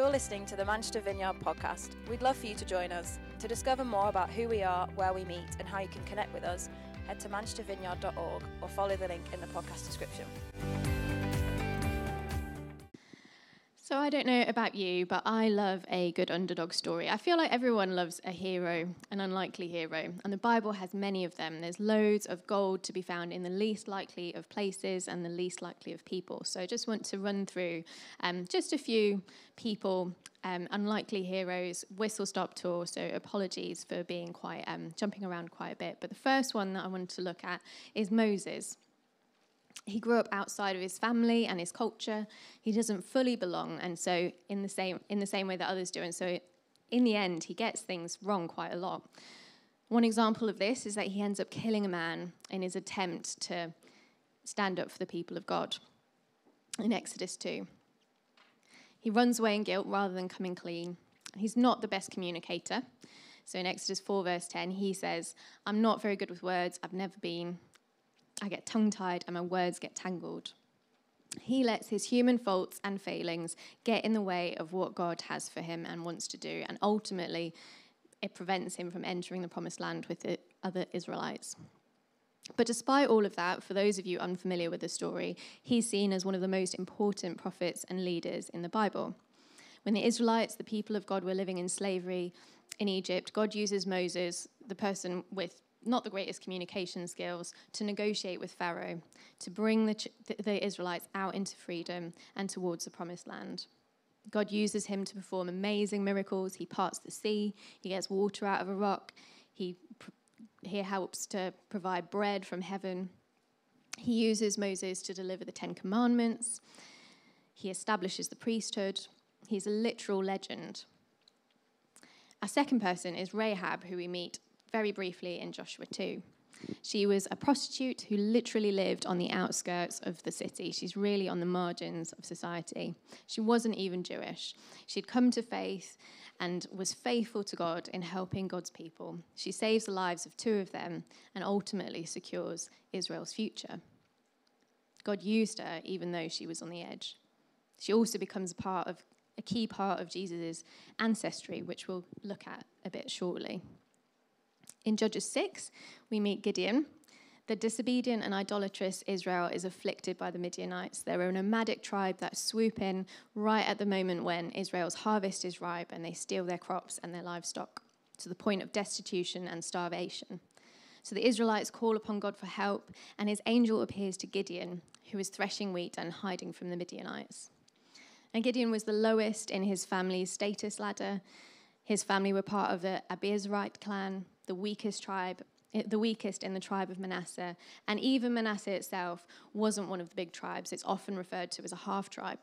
You're listening to the Manchester Vineyard podcast. We'd love for you to join us. To discover more about who we are, where we meet, and how you can connect with us, head to manchestervineyard.org or follow the link in the podcast description. So, I don't know about you, but I love a good underdog story. I feel like everyone loves a hero, an unlikely hero, and the Bible has many of them. There's loads of gold to be found in the least likely of places and the least likely of people. So, I just want to run through um, just a few people, um, unlikely heroes, whistle stop tour. So, apologies for being quite um, jumping around quite a bit. But the first one that I wanted to look at is Moses he grew up outside of his family and his culture. He doesn't fully belong, and so in the same in the same way that others do. And so, in the end, he gets things wrong quite a lot. One example of this is that he ends up killing a man in his attempt to stand up for the people of God. In Exodus 2, he runs away in guilt rather than coming clean. He's not the best communicator. So in Exodus 4, verse 10, he says, I'm not very good with words. I've never been. I get tongue tied and my words get tangled. He lets his human faults and failings get in the way of what God has for him and wants to do, and ultimately, it prevents him from entering the promised land with the other Israelites. But despite all of that, for those of you unfamiliar with the story, he's seen as one of the most important prophets and leaders in the Bible. When the Israelites, the people of God, were living in slavery in Egypt, God uses Moses, the person with not the greatest communication skills, to negotiate with Pharaoh, to bring the, the Israelites out into freedom and towards the promised land. God uses him to perform amazing miracles. He parts the sea, he gets water out of a rock, he, he helps to provide bread from heaven. He uses Moses to deliver the Ten Commandments. He establishes the priesthood. He's a literal legend. Our second person is Rahab, who we meet very briefly in Joshua 2. She was a prostitute who literally lived on the outskirts of the city. She's really on the margins of society. She wasn't even Jewish. She'd come to faith and was faithful to God in helping God's people. She saves the lives of two of them and ultimately secures Israel's future. God used her even though she was on the edge. She also becomes a part of a key part of Jesus' ancestry, which we'll look at a bit shortly. In Judges 6, we meet Gideon. The disobedient and idolatrous Israel is afflicted by the Midianites. They're a nomadic tribe that swoop in right at the moment when Israel's harvest is ripe and they steal their crops and their livestock to the point of destitution and starvation. So the Israelites call upon God for help, and his angel appears to Gideon, who is threshing wheat and hiding from the Midianites. And Gideon was the lowest in his family's status ladder. His family were part of the Abiezrite clan, the weakest tribe, eh, the weakest in the tribe of Manasseh. And even Manasseh itself wasn't one of the big tribes. It's often referred to as a half tribe.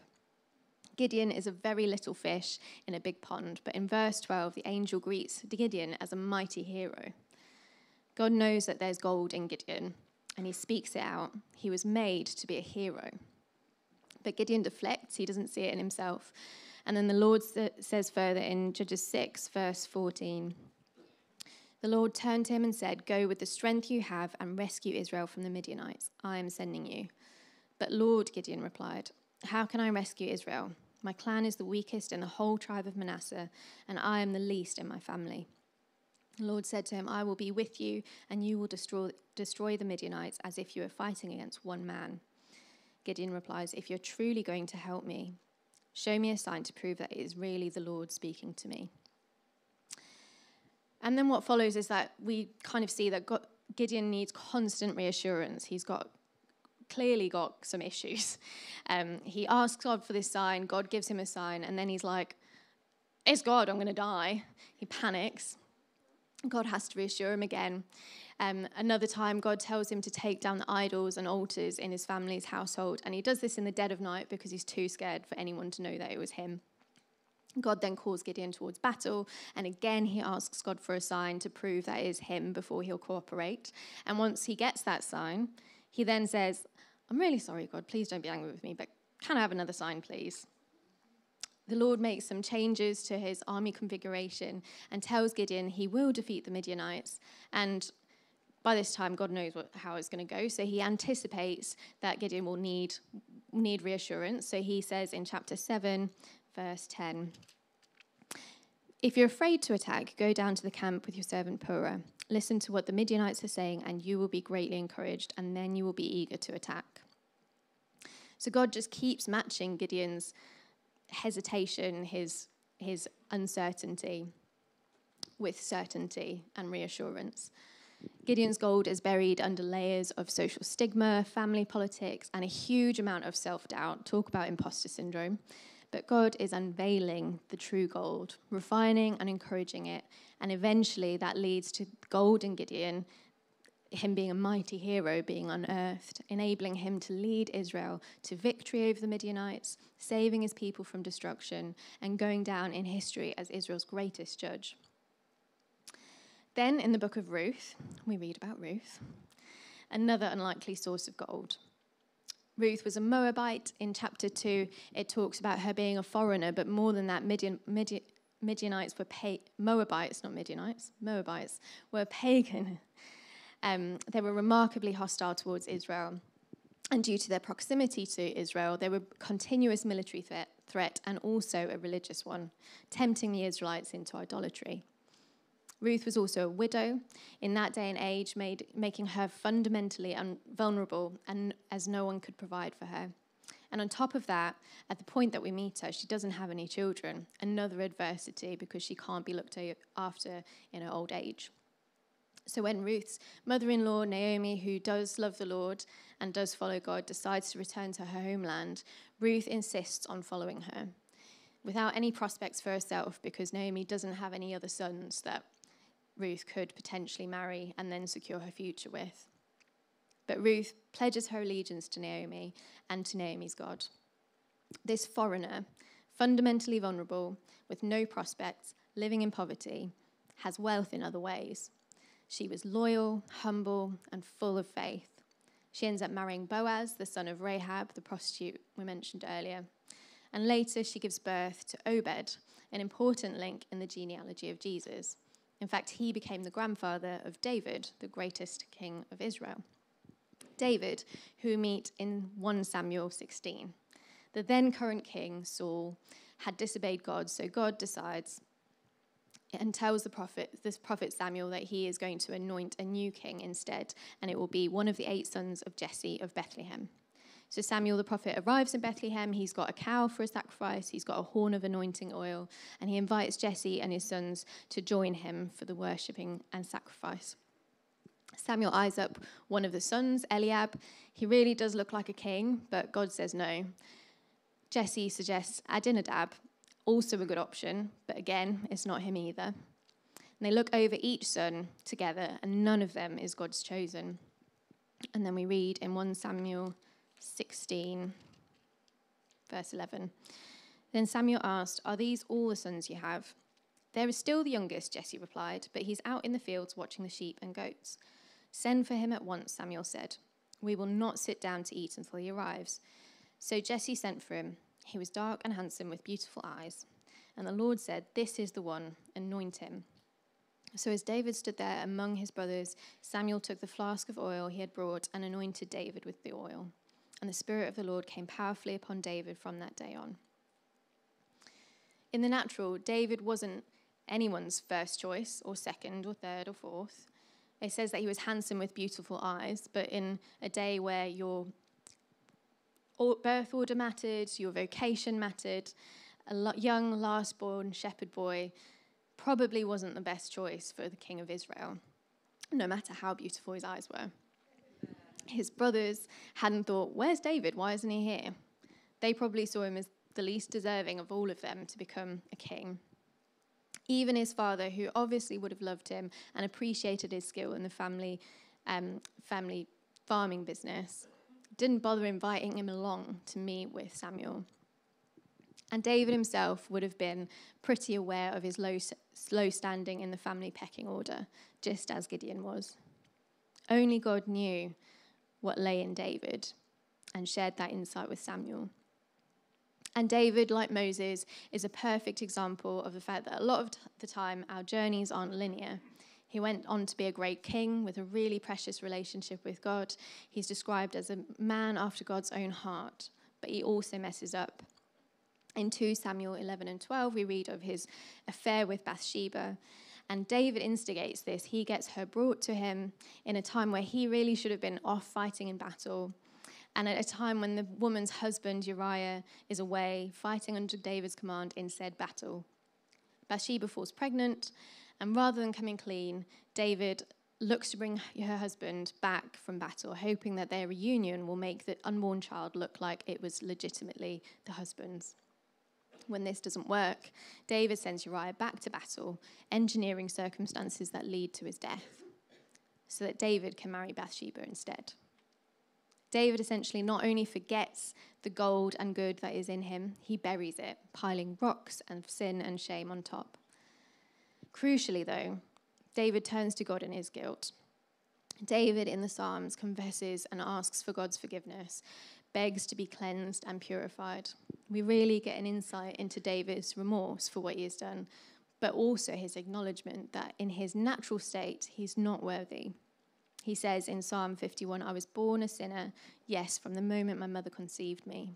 Gideon is a very little fish in a big pond, but in verse 12, the angel greets Gideon as a mighty hero. God knows that there's gold in Gideon, and he speaks it out. He was made to be a hero. But Gideon deflects, he doesn't see it in himself. And then the Lord says further in Judges 6, verse 14 the Lord turned to him and said, Go with the strength you have and rescue Israel from the Midianites. I am sending you. But Lord, Gideon replied, How can I rescue Israel? My clan is the weakest in the whole tribe of Manasseh, and I am the least in my family. The Lord said to him, I will be with you, and you will destroy, destroy the Midianites as if you were fighting against one man. Gideon replies, If you're truly going to help me, show me a sign to prove that it is really the Lord speaking to me. And then what follows is that we kind of see that God, Gideon needs constant reassurance. He's got clearly got some issues. Um, he asks God for this sign, God gives him a sign, and then he's like, It's God, I'm going to die. He panics. God has to reassure him again. Um, another time, God tells him to take down the idols and altars in his family's household, and he does this in the dead of night because he's too scared for anyone to know that it was him. God then calls Gideon towards battle, and again he asks God for a sign to prove that is him before he'll cooperate. And once he gets that sign, he then says, I'm really sorry, God, please don't be angry with me, but can I have another sign, please? The Lord makes some changes to his army configuration and tells Gideon he will defeat the Midianites. And by this time, God knows what, how it's going to go. So he anticipates that Gideon will need, need reassurance. So he says in chapter 7, verse 10. If you're afraid to attack, go down to the camp with your servant Purah. Listen to what the Midianites are saying, and you will be greatly encouraged, and then you will be eager to attack. So God just keeps matching Gideon's hesitation, his, his uncertainty, with certainty and reassurance. Gideon's gold is buried under layers of social stigma, family politics, and a huge amount of self doubt. Talk about imposter syndrome. But God is unveiling the true gold, refining and encouraging it. And eventually that leads to gold in Gideon, him being a mighty hero being unearthed, enabling him to lead Israel to victory over the Midianites, saving his people from destruction, and going down in history as Israel's greatest judge. Then in the book of Ruth, we read about Ruth, another unlikely source of gold. Ruth was a Moabite. In chapter 2, it talks about her being a foreigner, but more than that, Midian, Midian, Midianites were pa- Moabites, not Midianites, Moabites were pagan. Um, they were remarkably hostile towards Israel. And due to their proximity to Israel, they were continuous military threat, threat and also a religious one, tempting the Israelites into idolatry. Ruth was also a widow in that day and age, made, making her fundamentally un- vulnerable and as no one could provide for her. And on top of that, at the point that we meet her, she doesn't have any children, another adversity because she can't be looked after in her old age. So when Ruth's mother in law, Naomi, who does love the Lord and does follow God, decides to return to her homeland, Ruth insists on following her without any prospects for herself because Naomi doesn't have any other sons that Ruth could potentially marry and then secure her future with. But Ruth pledges her allegiance to Naomi and to Naomi's God. This foreigner, fundamentally vulnerable, with no prospects, living in poverty, has wealth in other ways. She was loyal, humble, and full of faith. She ends up marrying Boaz, the son of Rahab, the prostitute we mentioned earlier. And later, she gives birth to Obed, an important link in the genealogy of Jesus. In fact, he became the grandfather of David, the greatest king of Israel. David, who we meet in 1 Samuel 16. The then current king, Saul, had disobeyed God, so God decides and tells the prophet, this prophet Samuel, that he is going to anoint a new king instead, and it will be one of the eight sons of Jesse of Bethlehem. So Samuel the prophet arrives in Bethlehem. He's got a cow for a sacrifice, he's got a horn of anointing oil, and he invites Jesse and his sons to join him for the worshipping and sacrifice. Samuel eyes up one of the sons, Eliab. He really does look like a king, but God says no. Jesse suggests Abinadab, also a good option, but again, it's not him either. And they look over each son together, and none of them is God's chosen. And then we read in 1 Samuel 16, verse 11. Then Samuel asked, Are these all the sons you have? There is still the youngest, Jesse replied, but he's out in the fields watching the sheep and goats. Send for him at once, Samuel said. We will not sit down to eat until he arrives. So Jesse sent for him. He was dark and handsome with beautiful eyes. And the Lord said, This is the one, anoint him. So as David stood there among his brothers, Samuel took the flask of oil he had brought and anointed David with the oil. And the Spirit of the Lord came powerfully upon David from that day on. In the natural, David wasn't anyone's first choice, or second, or third, or fourth. It says that he was handsome with beautiful eyes, but in a day where your birth order mattered, your vocation mattered, a young last born shepherd boy probably wasn't the best choice for the king of Israel, no matter how beautiful his eyes were his brothers hadn't thought, Where's David? Why isn't he here? They probably saw him as the least deserving of all of them to become a king. Even his father, who obviously would have loved him and appreciated his skill in the family, um, family farming business, didn't bother inviting him along to meet with Samuel. And David himself would have been pretty aware of his low, slow standing in the family pecking order, just as Gideon was. Only God knew what lay in David and shared that insight with Samuel. And David, like Moses, is a perfect example of the fact that a lot of the time our journeys aren't linear. He went on to be a great king with a really precious relationship with God. He's described as a man after God's own heart, but he also messes up. In 2 Samuel 11 and 12, we read of his affair with Bathsheba. And David instigates this. He gets her brought to him in a time where he really should have been off fighting in battle. And at a time when the woman's husband, Uriah, is away fighting under David's command in said battle. Bathsheba falls pregnant, and rather than coming clean, David looks to bring her husband back from battle, hoping that their reunion will make the unborn child look like it was legitimately the husband's. When this doesn't work, David sends Uriah back to battle, engineering circumstances that lead to his death, so that David can marry Bathsheba instead. David essentially not only forgets the gold and good that is in him, he buries it, piling rocks and sin and shame on top. Crucially, though, David turns to God in his guilt. David in the Psalms confesses and asks for God's forgiveness, begs to be cleansed and purified. We really get an insight into David's remorse for what he has done, but also his acknowledgement that in his natural state, he's not worthy. He says in Psalm 51 I was born a sinner, yes, from the moment my mother conceived me.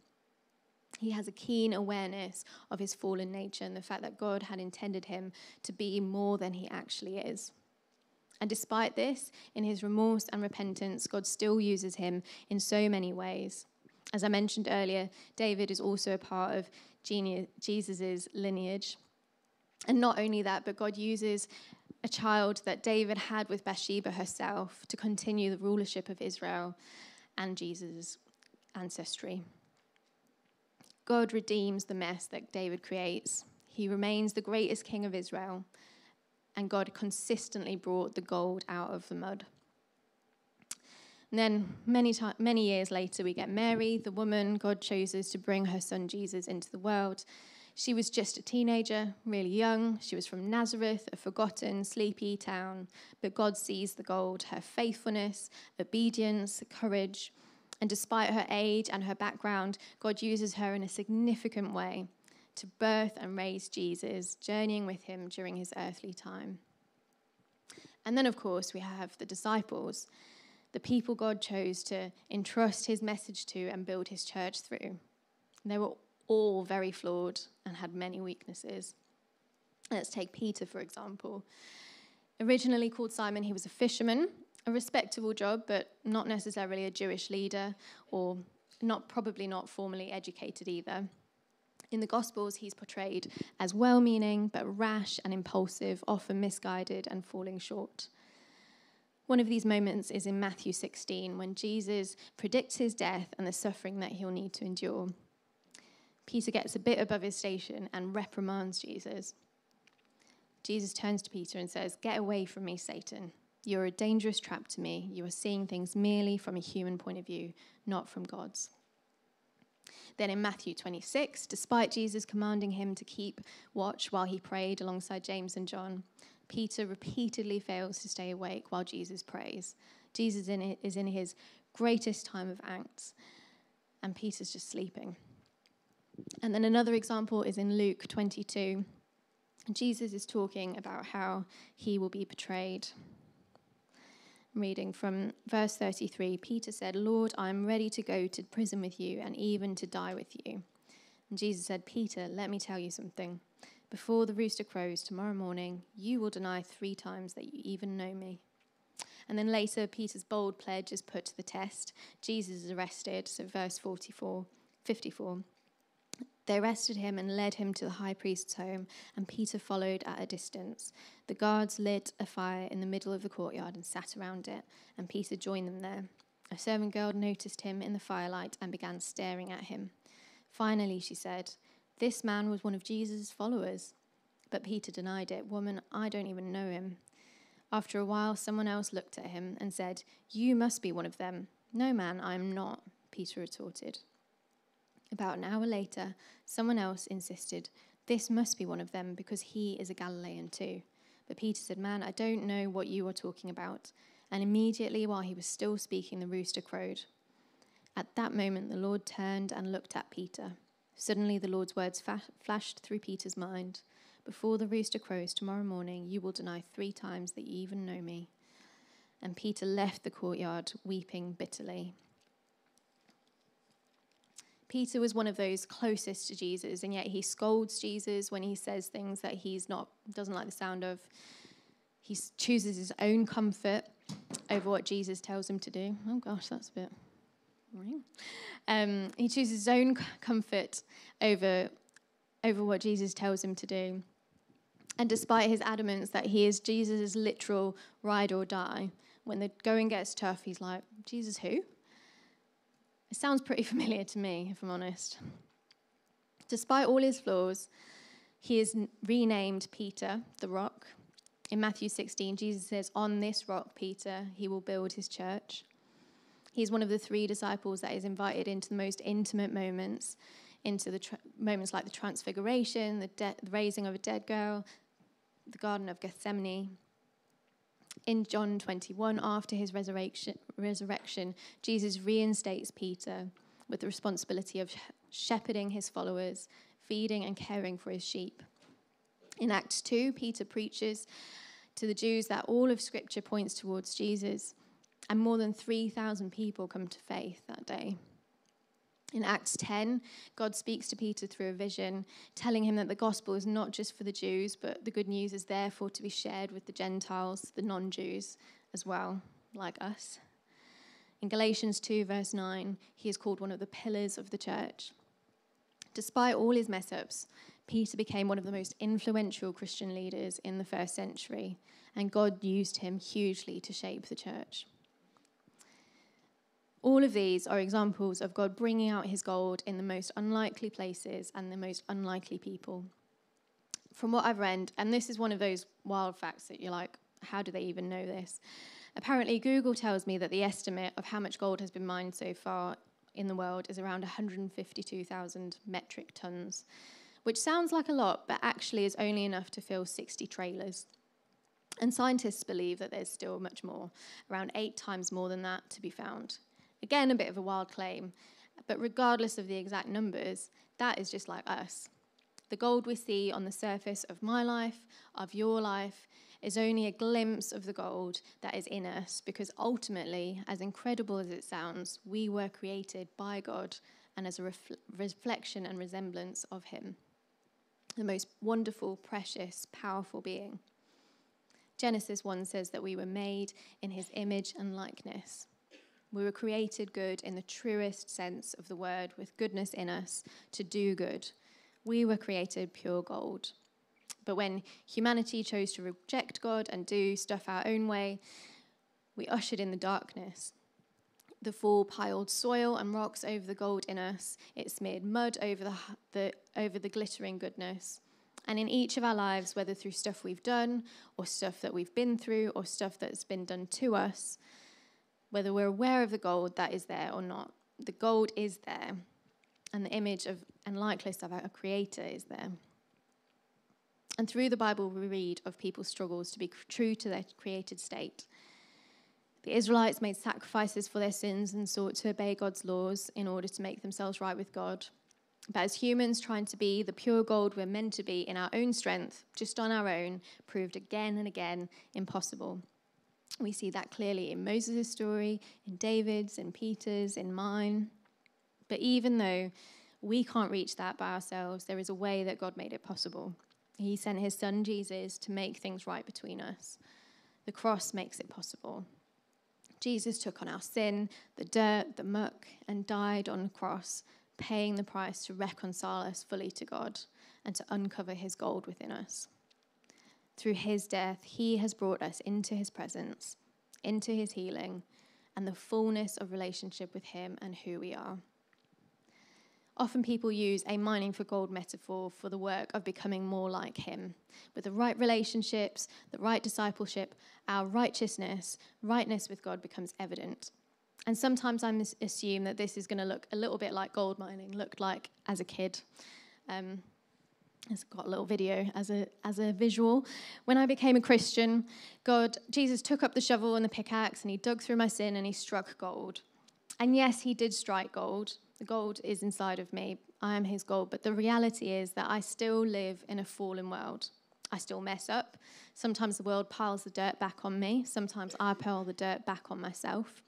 He has a keen awareness of his fallen nature and the fact that God had intended him to be more than he actually is. And despite this, in his remorse and repentance, God still uses him in so many ways. As I mentioned earlier, David is also a part of Jesus' lineage. And not only that, but God uses a child that David had with Bathsheba herself to continue the rulership of Israel and Jesus' ancestry. God redeems the mess that David creates. He remains the greatest king of Israel, and God consistently brought the gold out of the mud. And then, many, many years later, we get Mary, the woman God chooses to bring her son Jesus into the world. She was just a teenager, really young. She was from Nazareth, a forgotten, sleepy town. But God sees the gold, her faithfulness, obedience, courage. And despite her age and her background, God uses her in a significant way to birth and raise Jesus, journeying with him during his earthly time. And then, of course, we have the disciples, the people God chose to entrust his message to and build his church through. They were all very flawed and had many weaknesses. Let's take Peter, for example. Originally called Simon, he was a fisherman, a respectable job, but not necessarily a Jewish leader, or not probably not formally educated either. In the Gospels, he's portrayed as well meaning, but rash and impulsive, often misguided and falling short. One of these moments is in Matthew 16, when Jesus predicts his death and the suffering that he'll need to endure. Peter gets a bit above his station and reprimands Jesus. Jesus turns to Peter and says, Get away from me, Satan. You're a dangerous trap to me. You are seeing things merely from a human point of view, not from God's. Then in Matthew 26, despite Jesus commanding him to keep watch while he prayed alongside James and John, Peter repeatedly fails to stay awake while Jesus prays. Jesus is in his greatest time of angst, and Peter's just sleeping. And then another example is in Luke 22. Jesus is talking about how he will be betrayed. reading from verse 33 Peter said, Lord, I am ready to go to prison with you and even to die with you. And Jesus said, Peter, let me tell you something. Before the rooster crows tomorrow morning, you will deny three times that you even know me. And then later, Peter's bold pledge is put to the test. Jesus is arrested, so verse 44, 54. They arrested him and led him to the high priest's home, and Peter followed at a distance. The guards lit a fire in the middle of the courtyard and sat around it, and Peter joined them there. A servant girl noticed him in the firelight and began staring at him. Finally, she said, This man was one of Jesus' followers. But Peter denied it. Woman, I don't even know him. After a while, someone else looked at him and said, You must be one of them. No, man, I am not, Peter retorted. About an hour later, someone else insisted, This must be one of them because he is a Galilean too. But Peter said, Man, I don't know what you are talking about. And immediately, while he was still speaking, the rooster crowed. At that moment, the Lord turned and looked at Peter. Suddenly, the Lord's words fa- flashed through Peter's mind Before the rooster crows tomorrow morning, you will deny three times that you even know me. And Peter left the courtyard, weeping bitterly. Peter was one of those closest to Jesus, and yet he scolds Jesus when he says things that he's not doesn't like the sound of. He chooses his own comfort over what Jesus tells him to do. Oh gosh, that's a bit. Um, he chooses his own comfort over over what Jesus tells him to do. And despite his adamance that he is Jesus' literal ride or die, when the going gets tough, he's like, Jesus, who? It sounds pretty familiar to me, if I'm honest. Despite all his flaws, he is renamed Peter, the rock. In Matthew 16, Jesus says, On this rock, Peter, he will build his church. He's one of the three disciples that is invited into the most intimate moments, into the tra- moments like the transfiguration, the, de- the raising of a dead girl, the Garden of Gethsemane. In John 21, after his resurrection, resurrection, Jesus reinstates Peter with the responsibility of shepherding his followers, feeding and caring for his sheep. In Acts 2, Peter preaches to the Jews that all of Scripture points towards Jesus, and more than 3,000 people come to faith that day. In Acts 10, God speaks to Peter through a vision, telling him that the gospel is not just for the Jews, but the good news is therefore to be shared with the Gentiles, the non Jews, as well, like us. In Galatians 2, verse 9, he is called one of the pillars of the church. Despite all his mess ups, Peter became one of the most influential Christian leaders in the first century, and God used him hugely to shape the church. All of these are examples of God bringing out his gold in the most unlikely places and the most unlikely people. From what I've read, and this is one of those wild facts that you're like, how do they even know this? Apparently, Google tells me that the estimate of how much gold has been mined so far in the world is around 152,000 metric tons, which sounds like a lot, but actually is only enough to fill 60 trailers. And scientists believe that there's still much more, around eight times more than that, to be found. Again, a bit of a wild claim, but regardless of the exact numbers, that is just like us. The gold we see on the surface of my life, of your life, is only a glimpse of the gold that is in us because ultimately, as incredible as it sounds, we were created by God and as a refl- reflection and resemblance of Him. The most wonderful, precious, powerful being. Genesis 1 says that we were made in His image and likeness. We were created good in the truest sense of the word, with goodness in us to do good. We were created pure gold. But when humanity chose to reject God and do stuff our own way, we ushered in the darkness. The fall piled soil and rocks over the gold in us. It smeared mud over the, the, over the glittering goodness. And in each of our lives, whether through stuff we've done, or stuff that we've been through, or stuff that's been done to us, whether we're aware of the gold that is there or not. The gold is there, and the image of and likeness of our Creator is there. And through the Bible, we read of people's struggles to be true to their created state. The Israelites made sacrifices for their sins and sought to obey God's laws in order to make themselves right with God. But as humans, trying to be the pure gold we're meant to be in our own strength, just on our own, proved again and again impossible. We see that clearly in Moses' story, in David's, in Peter's, in mine. But even though we can't reach that by ourselves, there is a way that God made it possible. He sent his son Jesus to make things right between us. The cross makes it possible. Jesus took on our sin, the dirt, the muck, and died on the cross, paying the price to reconcile us fully to God and to uncover his gold within us. Through his death, he has brought us into his presence, into his healing, and the fullness of relationship with him and who we are. Often people use a mining for gold metaphor for the work of becoming more like him. With the right relationships, the right discipleship, our righteousness, rightness with God becomes evident. And sometimes I assume that this is going to look a little bit like gold mining looked like as a kid. Um, it's got a little video as a as a visual. When I became a Christian, God, Jesus took up the shovel and the pickaxe and he dug through my sin and he struck gold. And yes, he did strike gold. The gold is inside of me. I am his gold. But the reality is that I still live in a fallen world. I still mess up. Sometimes the world piles the dirt back on me. Sometimes I pile the dirt back on myself.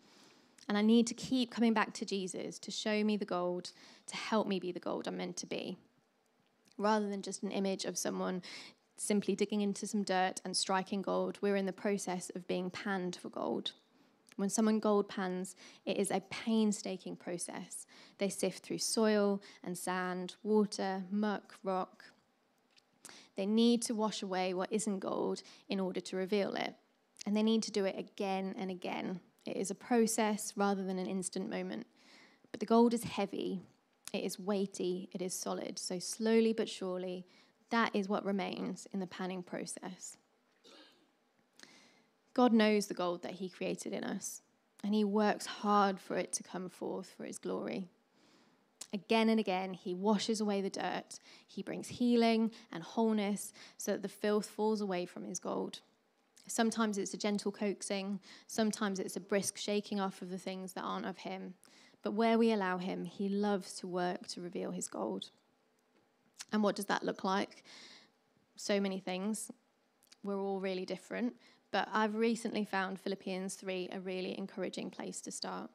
And I need to keep coming back to Jesus to show me the gold, to help me be the gold I'm meant to be, rather than just an image of someone simply digging into some dirt and striking gold. We're in the process of being panned for gold. When someone gold pans, it is a painstaking process. They sift through soil and sand, water, muck, rock. They need to wash away what isn't gold in order to reveal it. And they need to do it again and again. It is a process rather than an instant moment. But the gold is heavy, it is weighty, it is solid. So, slowly but surely, that is what remains in the panning process. God knows the gold that He created in us, and He works hard for it to come forth for His glory. Again and again, He washes away the dirt. He brings healing and wholeness so that the filth falls away from His gold. Sometimes it's a gentle coaxing, sometimes it's a brisk shaking off of the things that aren't of Him. But where we allow Him, He loves to work to reveal His gold. And what does that look like? So many things. We're all really different. But I've recently found Philippians 3 a really encouraging place to start.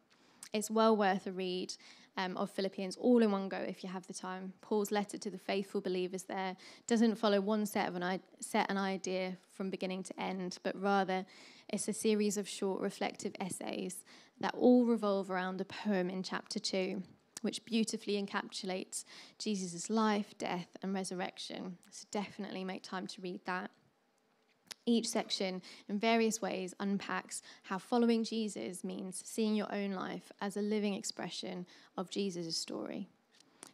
It's well worth a read um, of Philippians all in one go if you have the time. Paul's letter to the faithful believers there doesn't follow one set of an set an idea from beginning to end, but rather it's a series of short reflective essays that all revolve around a poem in chapter 2 which beautifully encapsulates Jesus' life, death, and resurrection. So definitely make time to read that. Each section, in various ways, unpacks how following Jesus means seeing your own life as a living expression of Jesus' story.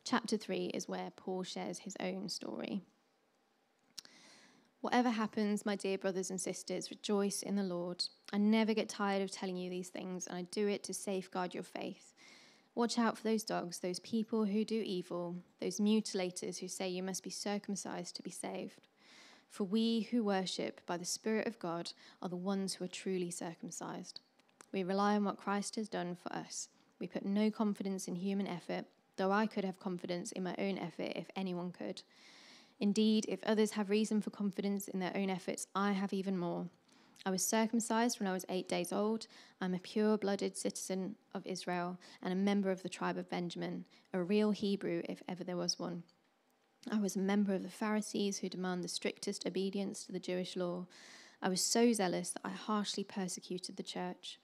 Chapter 3 is where Paul shares his own story. Whatever happens, my dear brothers and sisters, rejoice in the Lord. I never get tired of telling you these things, and I do it to safeguard your faith. Watch out for those dogs, those people who do evil, those mutilators who say you must be circumcised to be saved. For we who worship by the Spirit of God are the ones who are truly circumcised. We rely on what Christ has done for us. We put no confidence in human effort, though I could have confidence in my own effort if anyone could. Indeed, if others have reason for confidence in their own efforts, I have even more. I was circumcised when I was eight days old. I'm a pure blooded citizen of Israel and a member of the tribe of Benjamin, a real Hebrew if ever there was one. I was a member of the Pharisees who demand the strictest obedience to the Jewish law. I was so zealous that I harshly persecuted the church.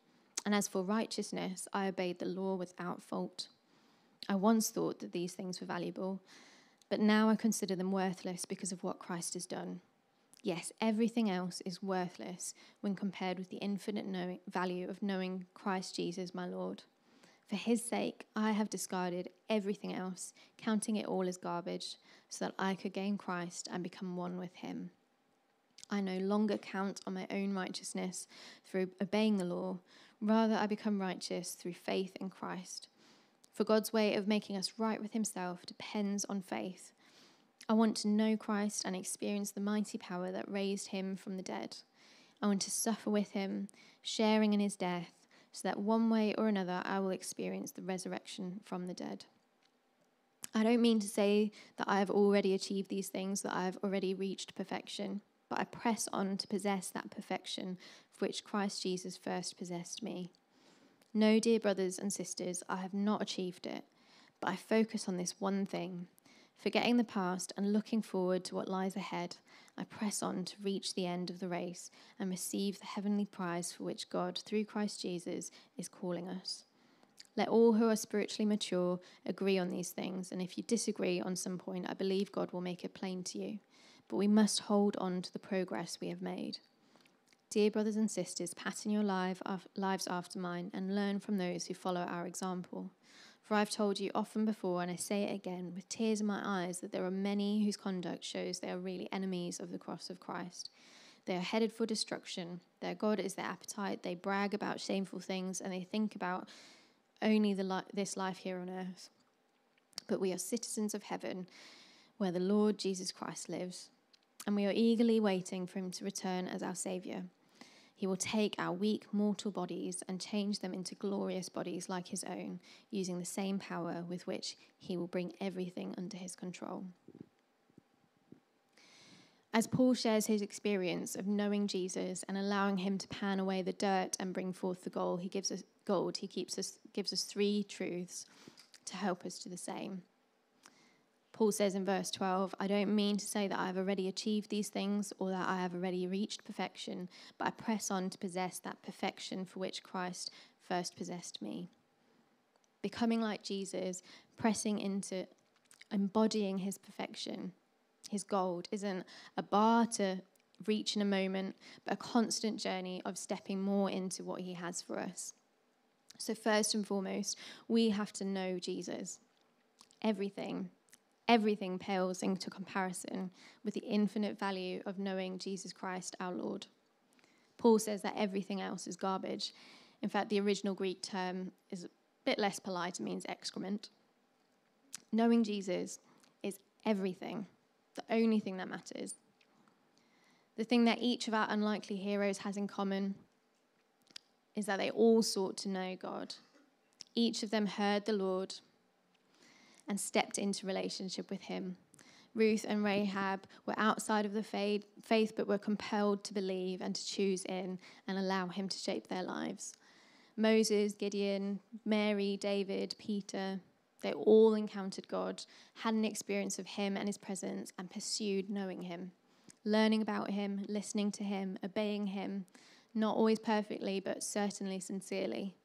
And as for righteousness, I obeyed the law without fault. I once thought that these things were valuable, but now I consider them worthless because of what Christ has done. Yes, everything else is worthless when compared with the infinite value of knowing Christ Jesus, my Lord. For his sake, I have discarded everything else, counting it all as garbage, so that I could gain Christ and become one with him. I no longer count on my own righteousness through obeying the law, rather, I become righteous through faith in Christ. For God's way of making us right with himself depends on faith. I want to know Christ and experience the mighty power that raised him from the dead. I want to suffer with him, sharing in his death so that one way or another I will experience the resurrection from the dead. I don't mean to say that I have already achieved these things, that I have already reached perfection, but I press on to possess that perfection for which Christ Jesus first possessed me. No, dear brothers and sisters, I have not achieved it, but I focus on this one thing. Forgetting the past and looking forward to what lies ahead, I press on to reach the end of the race and receive the heavenly prize for which God, through Christ Jesus, is calling us. Let all who are spiritually mature agree on these things, and if you disagree on some point, I believe God will make it plain to you. But we must hold on to the progress we have made. Dear brothers and sisters, pattern your lives after mine and learn from those who follow our example. For I've told you often before, and I say it again with tears in my eyes, that there are many whose conduct shows they are really enemies of the cross of Christ. They are headed for destruction. Their God is their appetite. They brag about shameful things, and they think about only li- this life here on earth. But we are citizens of heaven, where the Lord Jesus Christ lives, and we are eagerly waiting for him to return as our Saviour. He will take our weak mortal bodies and change them into glorious bodies like his own, using the same power with which he will bring everything under his control. As Paul shares his experience of knowing Jesus and allowing him to pan away the dirt and bring forth the gold, he gives us gold. He keeps us, gives us three truths to help us do the same. Paul says in verse 12, I don't mean to say that I have already achieved these things or that I have already reached perfection, but I press on to possess that perfection for which Christ first possessed me. Becoming like Jesus, pressing into embodying his perfection, his gold, isn't a bar to reach in a moment, but a constant journey of stepping more into what he has for us. So, first and foremost, we have to know Jesus. Everything, everything pales into comparison with the infinite value of knowing Jesus Christ, our Lord. Paul says that everything else is garbage. In fact, the original Greek term is a bit less polite, it means excrement. Knowing Jesus is everything, the only thing that matters. The thing that each of our unlikely heroes has in common is that they all sought to know God. Each of them heard the Lord and stepped into relationship with him. Ruth and Rahab were outside of the faith, but were compelled to believe and to choose in and allow him to shape their lives. Moses, Gideon, Mary, David, Peter, they all encountered God, had an experience of him and his presence, and pursued knowing him, learning about him, listening to him, obeying him, not always perfectly, but certainly sincerely.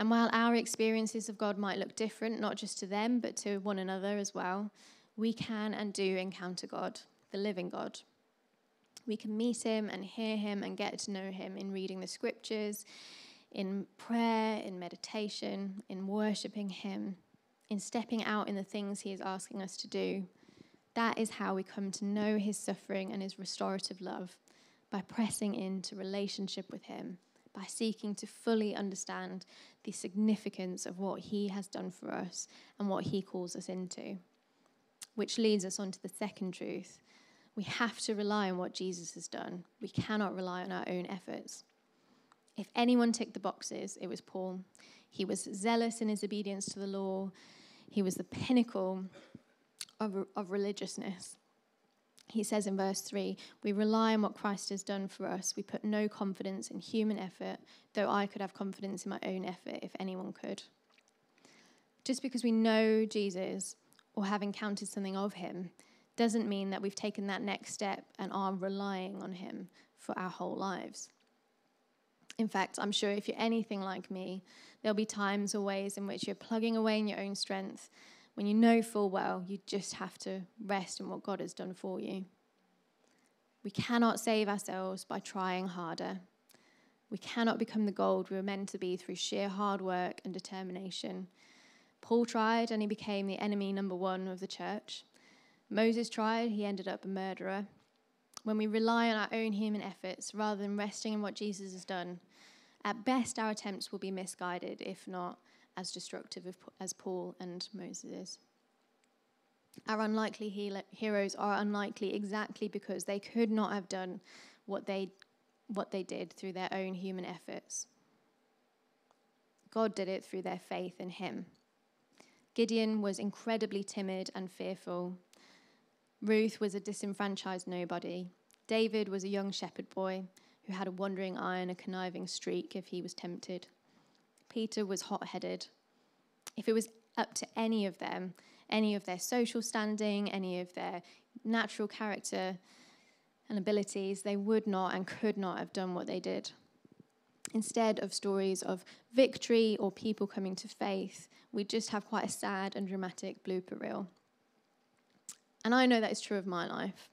And while our experiences of God might look different, not just to them, but to one another as well, we can and do encounter God, the living God. We can meet him and hear him and get to know him in reading the scriptures, in prayer, in meditation, in worshipping him, in stepping out in the things he is asking us to do. That is how we come to know his suffering and his restorative love by pressing into relationship with him by seeking to fully understand the significance of what He has done for us and what He calls us into. Which leads us on to the second truth. We have to rely on what Jesus has done. We cannot rely on our own efforts. If anyone ticked the boxes, it was Paul. He was zealous in his obedience to the law, he was the pinnacle of, of religiousness. He says in verse 3 We rely on what Christ has done for us. We put no confidence in human effort, though I could have confidence in my own effort if anyone could. Just because we know Jesus or have encountered something of him doesn't mean that we've taken that next step and are relying on him for our whole lives. In fact, I'm sure if you're anything like me, there'll be times or ways in which you're plugging away in your own strength when you know full well you just have to rest in what God has done for you. We cannot save ourselves by trying harder. We cannot become the gold we were meant to be through sheer hard work and determination. Paul tried and he became the enemy number one of the church. Moses tried, he ended up a murderer. When we rely on our own human efforts rather than resting in what Jesus has done, at best our attempts will be misguided, if not as destructive as Paul and Moses. Our unlikely heroes are unlikely exactly because they could not have done what they, what they did through their own human efforts. God did it through their faith in Him. Gideon was incredibly timid and fearful. Ruth was a disenfranchised nobody. David was a young shepherd boy who had a wandering eye and a conniving streak if he was tempted. Peter was hot headed. If it was up to any of them, any of their social standing, any of their natural character and abilities, they would not and could not have done what they did. Instead of stories of victory or people coming to faith, we just have quite a sad and dramatic blooper reel. And I know that is true of my life.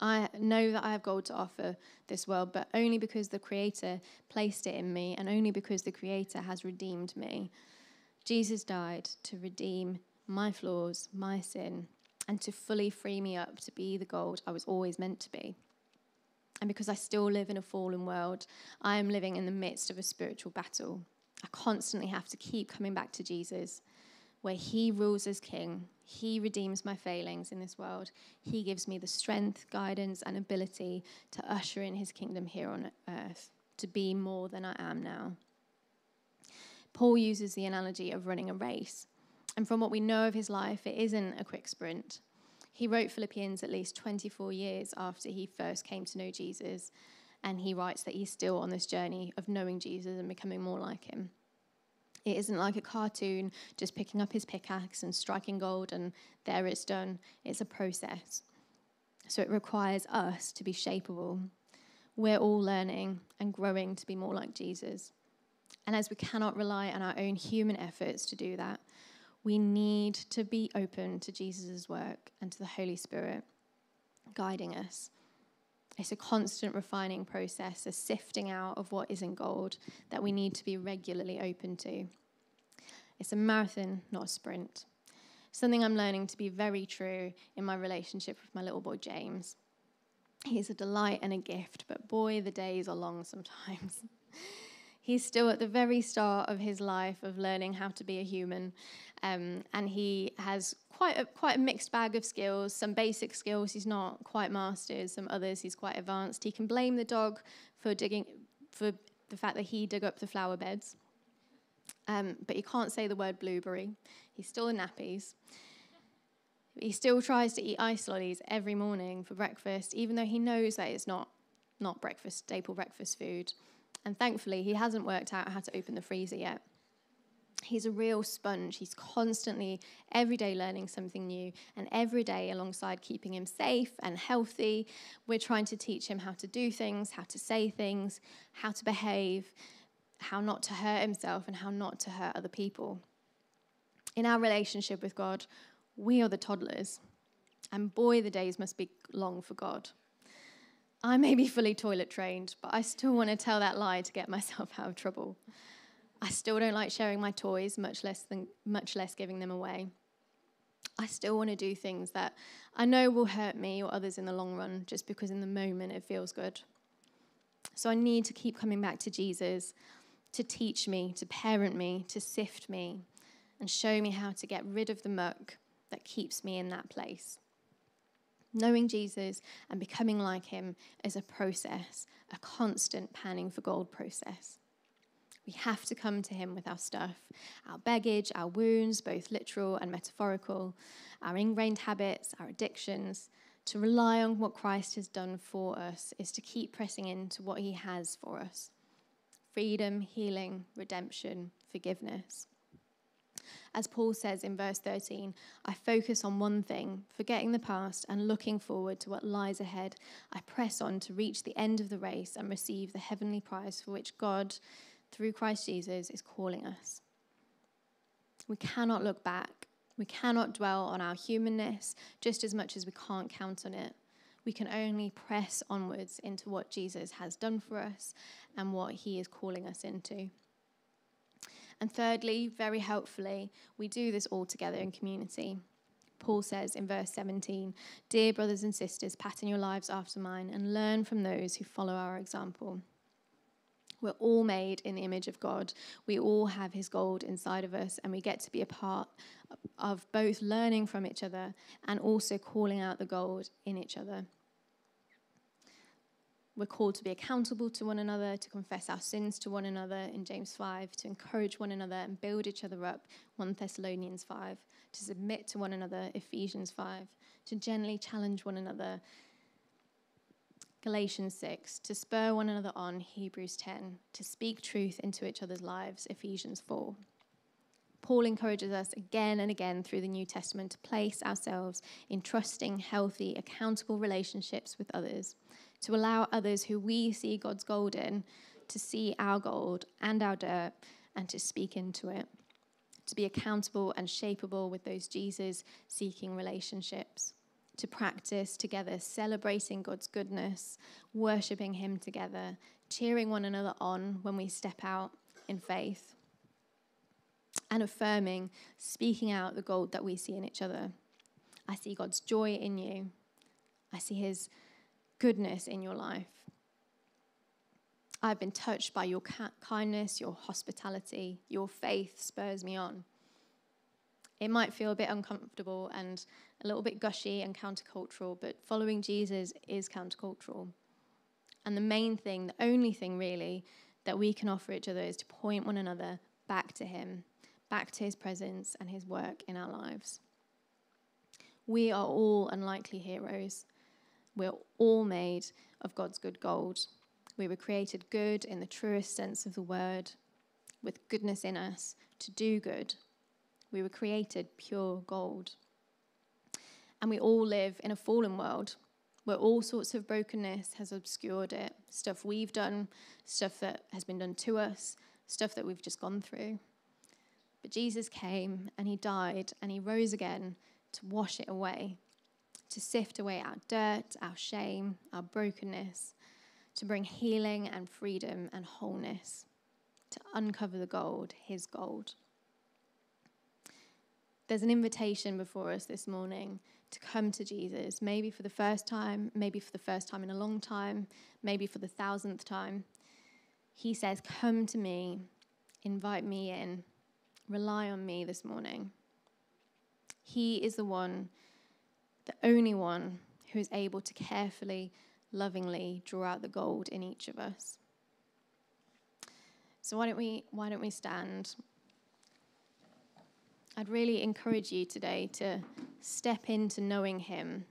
I know that I have gold to offer this world, but only because the Creator placed it in me and only because the Creator has redeemed me. Jesus died to redeem my flaws, my sin, and to fully free me up to be the gold I was always meant to be. And because I still live in a fallen world, I am living in the midst of a spiritual battle. I constantly have to keep coming back to Jesus where He rules as King. He redeems my failings in this world. He gives me the strength, guidance, and ability to usher in His kingdom here on earth, to be more than I am now. Paul uses the analogy of running a race. And from what we know of his life, it isn't a quick sprint. He wrote Philippians at least 24 years after he first came to know Jesus, and he writes that he's still on this journey of knowing Jesus and becoming more like him. It isn't like a cartoon, just picking up his pickaxe and striking gold, and there it's done. It's a process. So it requires us to be shapeable. We're all learning and growing to be more like Jesus. And as we cannot rely on our own human efforts to do that, we need to be open to Jesus' work and to the Holy Spirit guiding us. It's a constant refining process, a sifting out of what isn't gold that we need to be regularly open to. It's a marathon, not a sprint. Something I'm learning to be very true in my relationship with my little boy James. He's a delight and a gift, but boy, the days are long sometimes. He's still at the very start of his life of learning how to be a human, um, and he has quite a, quite a mixed bag of skills. Some basic skills he's not quite mastered, some others he's quite advanced. He can blame the dog for digging for the fact that he dug up the flower beds. Um, but he can't say the word blueberry. He's still in nappies. He still tries to eat ice lollies every morning for breakfast, even though he knows that it's not, not breakfast, staple breakfast food. And thankfully, he hasn't worked out how to open the freezer yet. He's a real sponge. He's constantly, every day, learning something new. And every day, alongside keeping him safe and healthy, we're trying to teach him how to do things, how to say things, how to behave, how not to hurt himself, and how not to hurt other people. In our relationship with God, we are the toddlers. And boy, the days must be long for God. I may be fully toilet trained, but I still want to tell that lie to get myself out of trouble. I still don't like sharing my toys, much less than much less giving them away. I still want to do things that I know will hurt me or others in the long run just because in the moment it feels good. So I need to keep coming back to Jesus to teach me, to parent me, to sift me, and show me how to get rid of the muck that keeps me in that place. Knowing Jesus and becoming like him is a process, a constant panning for gold process. We have to come to Him with our stuff, our baggage, our wounds, both literal and metaphorical, our ingrained habits, our addictions. To rely on what Christ has done for us is to keep pressing into what He has for us freedom, healing, redemption, forgiveness. As Paul says in verse 13, I focus on one thing, forgetting the past and looking forward to what lies ahead. I press on to reach the end of the race and receive the heavenly prize for which God through Christ Jesus is calling us. We cannot look back. We cannot dwell on our humanness just as much as we can't count on it. We can only press onwards into what Jesus has done for us and what he is calling us into. And thirdly, very helpfully, we do this all together in community. Paul says in verse 17, Dear brothers and sisters, pattern your lives after mine and learn from those who follow our example. We're all made in the image of God. We all have His gold inside of us, and we get to be a part of both learning from each other and also calling out the gold in each other. We're called to be accountable to one another, to confess our sins to one another in James 5, to encourage one another and build each other up, 1 Thessalonians 5, to submit to one another, Ephesians 5, to gently challenge one another, Galatians 6, to spur one another on, Hebrews 10, to speak truth into each other's lives, Ephesians 4. Paul encourages us again and again through the New Testament to place ourselves in trusting, healthy, accountable relationships with others, to allow others who we see God's gold in to see our gold and our dirt and to speak into it, to be accountable and shapeable with those Jesus seeking relationships to practice together, celebrating God's goodness, worshiping Him together, cheering one another on when we step out in faith, and affirming, speaking out the gold that we see in each other. I see God's joy in you, I see His goodness in your life. I've been touched by your kindness, your hospitality, your faith spurs me on. It might feel a bit uncomfortable and a little bit gushy and countercultural, but following Jesus is countercultural. And the main thing, the only thing really, that we can offer each other is to point one another back to Him, back to His presence and His work in our lives. We are all unlikely heroes. We're all made of God's good gold. We were created good in the truest sense of the word, with goodness in us to do good. We were created pure gold. And we all live in a fallen world where all sorts of brokenness has obscured it stuff we've done, stuff that has been done to us, stuff that we've just gone through. But Jesus came and he died and he rose again to wash it away, to sift away our dirt, our shame, our brokenness, to bring healing and freedom and wholeness, to uncover the gold, his gold. There's an invitation before us this morning to come to Jesus, maybe for the first time, maybe for the first time in a long time, maybe for the thousandth time. He says, Come to me, invite me in, rely on me this morning. He is the one, the only one, who is able to carefully, lovingly draw out the gold in each of us. So why don't we why don't we stand? I'd really encourage you today to step into knowing Him,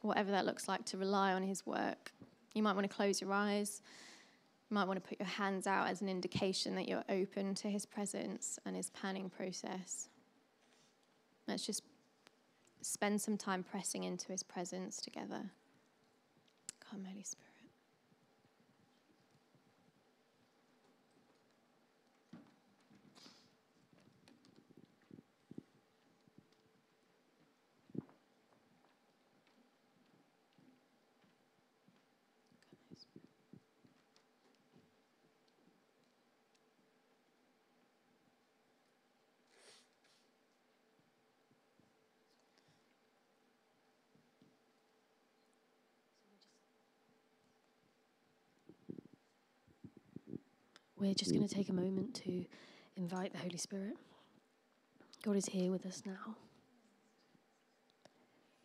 whatever that looks like, to rely on His work. You might want to close your eyes. You might want to put your hands out as an indication that you're open to His presence and His planning process. Let's just spend some time pressing into His presence together. Come, Holy Spirit. We're just going to take a moment to invite the Holy Spirit. God is here with us now.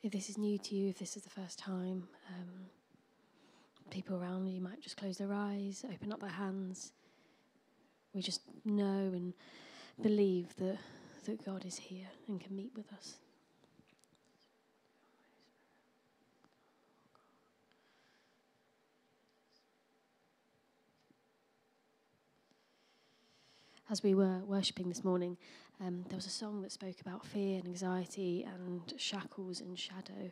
If this is new to you, if this is the first time, um, people around you might just close their eyes, open up their hands. We just know and believe that, that God is here and can meet with us. As we were worshipping this morning, um, there was a song that spoke about fear and anxiety and shackles and shadow.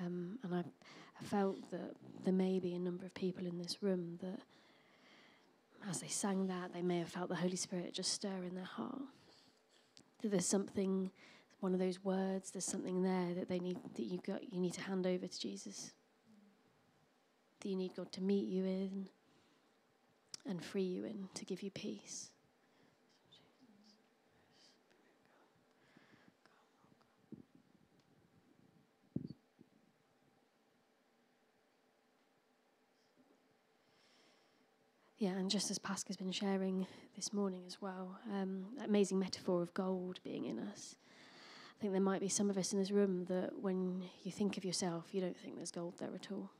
Um, and I, I, felt that there may be a number of people in this room that, as they sang that, they may have felt the Holy Spirit just stir in their heart. That there's something, one of those words, there's something there that they need that you got you need to hand over to Jesus. That you need God to meet you in and free you in to give you peace. Yeah, and just as Pasca's been sharing this morning as well, um, amazing metaphor of gold being in us. I think there might be some of us in this room that when you think of yourself, you don't think there's gold there at all.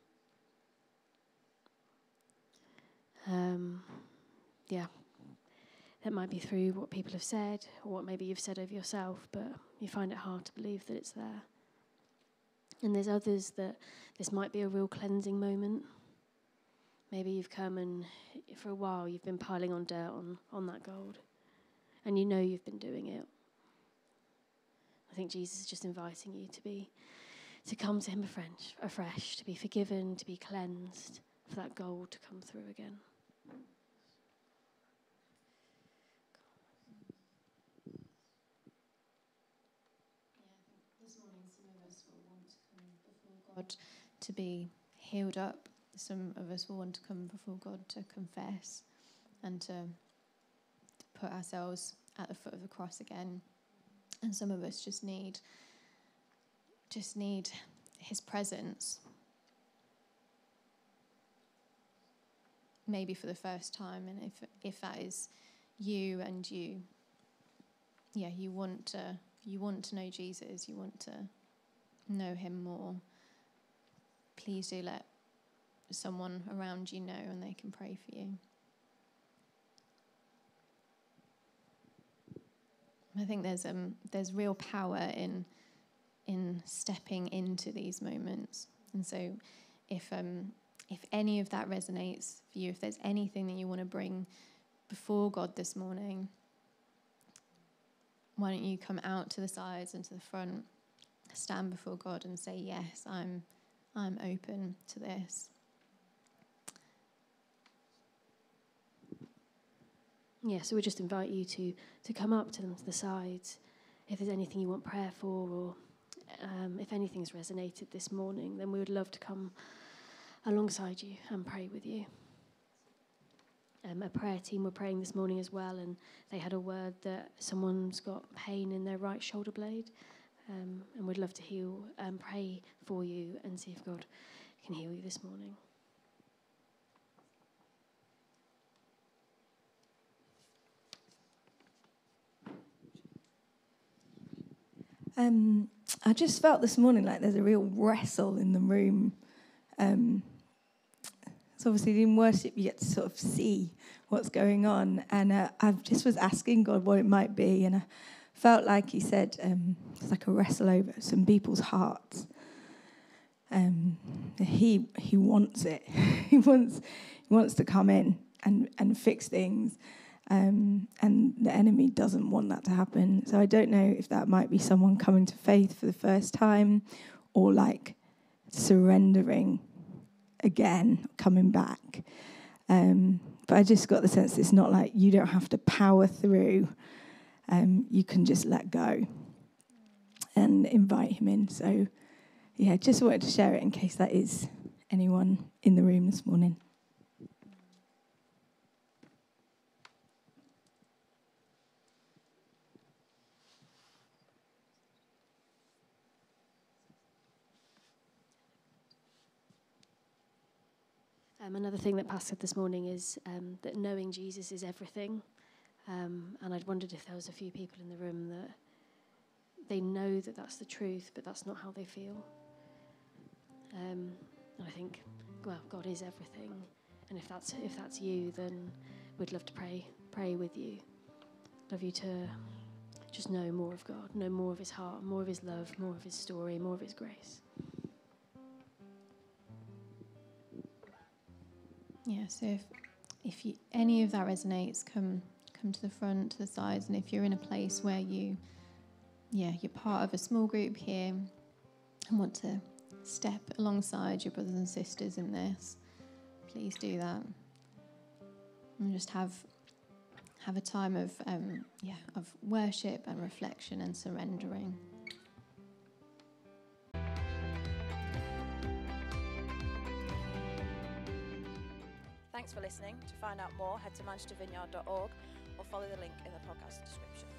Um, yeah, that might be through what people have said or what maybe you've said over yourself, but you find it hard to believe that it's there. And there's others that this might be a real cleansing moment Maybe you've come and for a while you've been piling on dirt on, on that gold, and you know you've been doing it. I think Jesus is just inviting you to be to come to him afresh, afresh, to be forgiven, to be cleansed, for that gold to come through again. God to be healed up some of us will want to come before God to confess and to put ourselves at the foot of the cross again. And some of us just need just need his presence. Maybe for the first time and if if that is you and you yeah, you want to you want to know Jesus, you want to know him more. Please do let someone around you know and they can pray for you. I think there's um there's real power in in stepping into these moments. And so, if um, if any of that resonates for you, if there's anything that you want to bring before God this morning, why don't you come out to the sides and to the front, stand before God and say, Yes, I'm, I'm open to this. Yeah, so we just invite you to, to come up to them to the sides. If there's anything you want prayer for, or um, if anything's resonated this morning, then we would love to come alongside you and pray with you. Um, a prayer team were praying this morning as well, and they had a word that someone's got pain in their right shoulder blade, um, and we'd love to heal and pray for you and see if God can heal you this morning. Um, I just felt this morning like there's a real wrestle in the room. Um, so obviously in worship you get to sort of see what's going on, and uh, I just was asking God what it might be, and I felt like He said um, it's like a wrestle over some people's hearts. Um, he he wants it. he wants he wants to come in and and fix things. Um, and the enemy doesn't want that to happen. So I don't know if that might be someone coming to faith for the first time or like surrendering again, coming back. Um, but I just got the sense it's not like you don't have to power through, um, you can just let go and invite him in. So, yeah, just wanted to share it in case that is anyone in the room this morning. Um, another thing that Pastor said this morning is um, that knowing Jesus is everything. Um, and I'd wondered if there was a few people in the room that they know that that's the truth, but that's not how they feel. Um, and I think, well, God is everything. And if that's if that's you, then we'd love to pray pray with you. Love you to just know more of God, know more of His heart, more of His love, more of His story, more of His grace. Yeah, so if, if you, any of that resonates, come come to the front, to the sides, and if you're in a place where you, yeah, you're part of a small group here and want to step alongside your brothers and sisters in this, please do that. And just have have a time of um, yeah of worship and reflection and surrendering. For listening. To find out more, head to manchestervineyard.org or follow the link in the podcast description.